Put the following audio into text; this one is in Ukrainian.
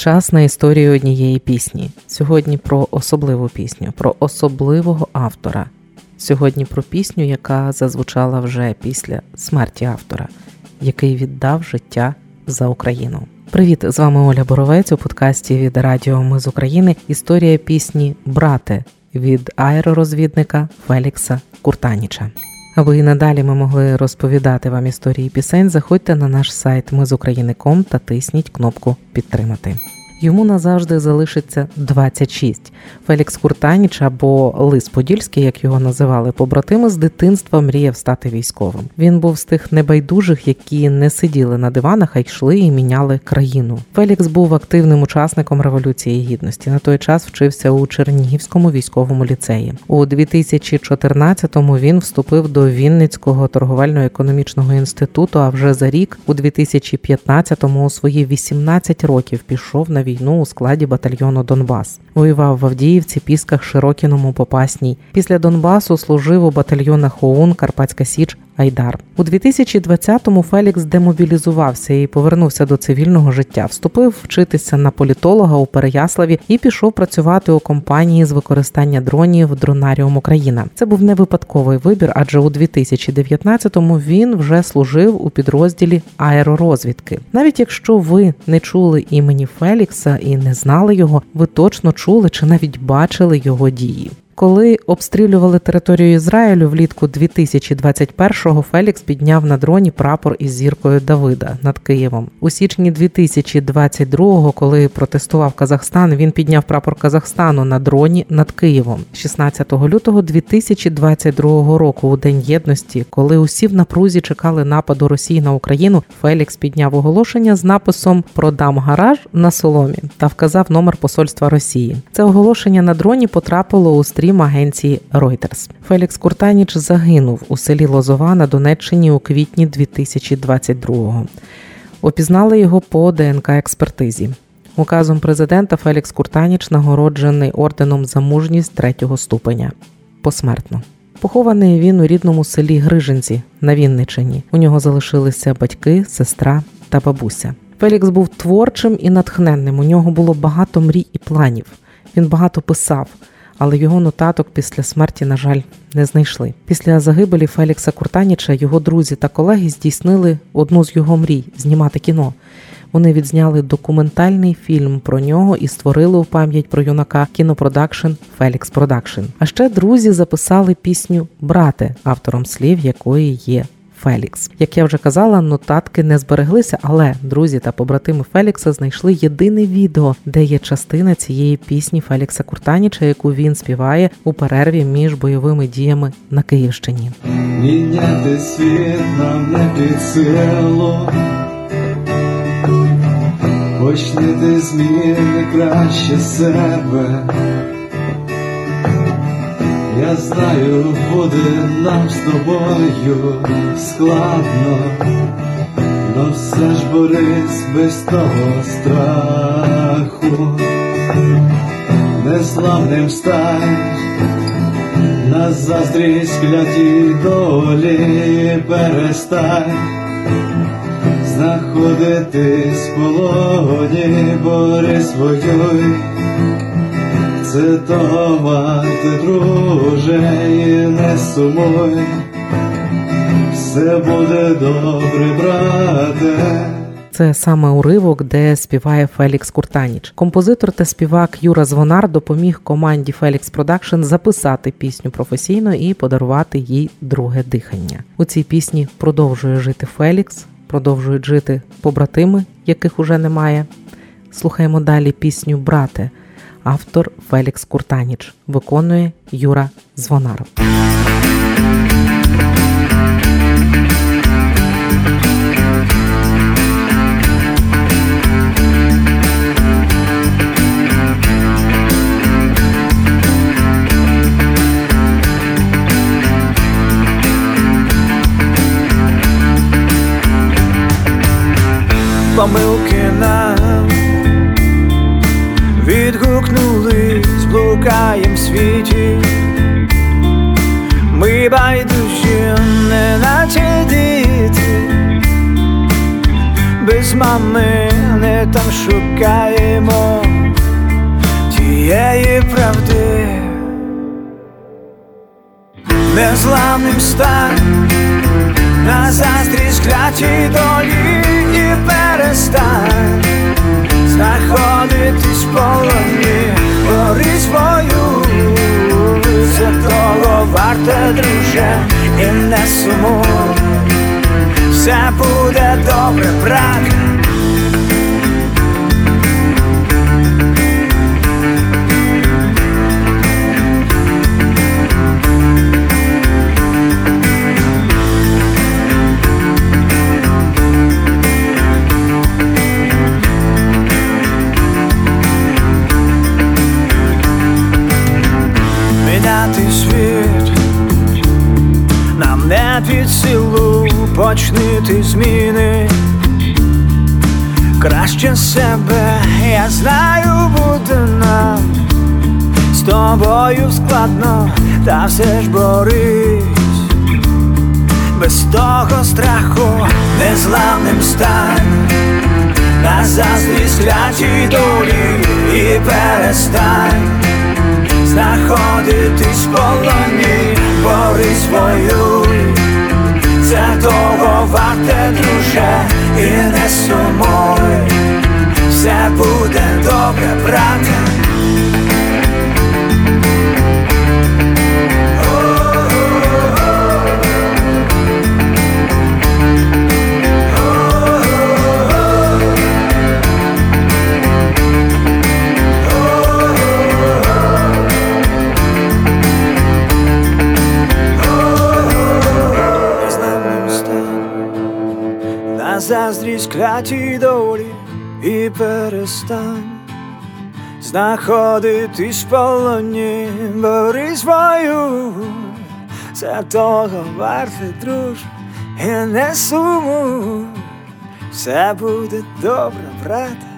Час на історію однієї пісні. Сьогодні про особливу пісню, про особливого автора. Сьогодні про пісню, яка зазвучала вже після смерті автора, який віддав життя за Україну. Привіт, з вами Оля Боровець у подкасті від Радіо Ми з України. Історія пісні Брате від аеророзвідника Фелікса Куртаніча. Аби і надалі ми могли розповідати вам історії пісень, заходьте на наш сайт. Ми з України.ком та тисніть кнопку Підтримати йому назавжди залишиться 26. Фелікс Куртаніч або Лис Подільський, як його називали, побратими з дитинства мріяв стати військовим. Він був з тих небайдужих, які не сиділи на диванах, а йшли і міняли країну. Фелікс був активним учасником революції гідності. На той час вчився у Чернігівському військовому ліцеї. У 2014-му він вступив до Вінницького торговельно-економічного інституту. А вже за рік, у 2015-му у свої 18 років пішов на війну у складі батальйону Донбас. Воював в Авдіївці, Пісках, Широкіному, Попасній. Після Донбасу служив у батальйонах ОУН, Карпатська Січ, Айдар. У 2020-му Фелікс демобілізувався і повернувся до цивільного життя. Вступив вчитися на політолога у Переяславі і пішов працювати у компанії з використання дронів Дронаріум Україна. Це був не випадковий вибір, адже у 2019-му він вже служив у підрозділі аеророзвідки. Навіть якщо ви не чули імені Фелікса і не знали його, ви точно чули чи навіть бачили його дії. Коли обстрілювали територію Ізраїлю влітку 2021-го Фелікс підняв на дроні прапор із зіркою Давида над Києвом. У січні 2022-го, коли протестував Казахстан, він підняв прапор Казахстану на дроні над Києвом. 16 лютого 2022 року, у День єдності, коли усі в напрузі чекали нападу Росії на Україну, Фелікс підняв оголошення з написом Продам гараж на соломі та вказав номер посольства Росії. Це оголошення на дроні потрапило у стрім стрім агенції Reuters. Фелікс Куртаніч загинув у селі Лозова на Донеччині у квітні 2022-го. Опізнали його по ДНК експертизі. Указом президента Фелікс Куртаніч нагороджений орденом за мужність третього ступеня посмертно. Похований він у рідному селі Грижинці на Вінничині. У нього залишилися батьки, сестра та бабуся. Фелікс був творчим і натхненним. У нього було багато мрій і планів. Він багато писав, але його нотаток після смерті, на жаль, не знайшли. Після загибелі Фелікса Куртаніча його друзі та колеги здійснили одну з його мрій знімати кіно. Вони відзняли документальний фільм про нього і створили у пам'ять про юнака кінопродакшн Фелікс Продакшн. А ще друзі записали пісню Брате, автором слів якої є Фелікс. Як я вже казала, нотатки не збереглися, але друзі та побратими Фелікса знайшли єдине відео, де є частина цієї пісні Фелікса Куртаніча, яку він співає у перерві між бойовими діями на Київщині. Міняти світ нам не під силу Почни зміни краще себе. Знаю, буде нам з тобою складно, но все ж борись без того страху, незламним стань, на заздрість кляті долі перестань, знаходитись в полоні, борись воюй варте, друже, і не сумуй, все буде добре, брате. Це саме уривок, де співає Фелікс Куртаніч. Композитор та співак Юра Звонар допоміг команді Фелікс Продакшн записати пісню професійно і подарувати їй друге дихання. У цій пісні продовжує жити Фелікс, продовжують жити побратими, яких уже немає. Слухаємо далі пісню Брате автор Фелікс Куртаніч, виконує Юра Звонар. В світі, ми байдужі, не наче діти, без мамини там шукаємо тієї правди, незламним стань на заздрість клятій долі і перестань. Знаходитись полоні, друже, і не сумуй все буде добре, брат. Почнити зміни. Краще себе, я знаю, буде нам. З тобою складно, та все ж борись, без того страху незламним стань, на заздрість клятій долі і перестань. Знаходитись в полоні, бори свою, заздрість клятій долі і перестань. Знаходитись в полоні, бори свою, це того варте, друж, і не сумуй, все буде добре, брате.